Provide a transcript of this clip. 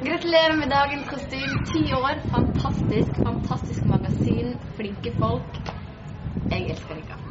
Gratulerer med dagen, kostyme. Ti år. Fantastisk. Fantastisk magasin. Flinke folk. Jeg elsker dere.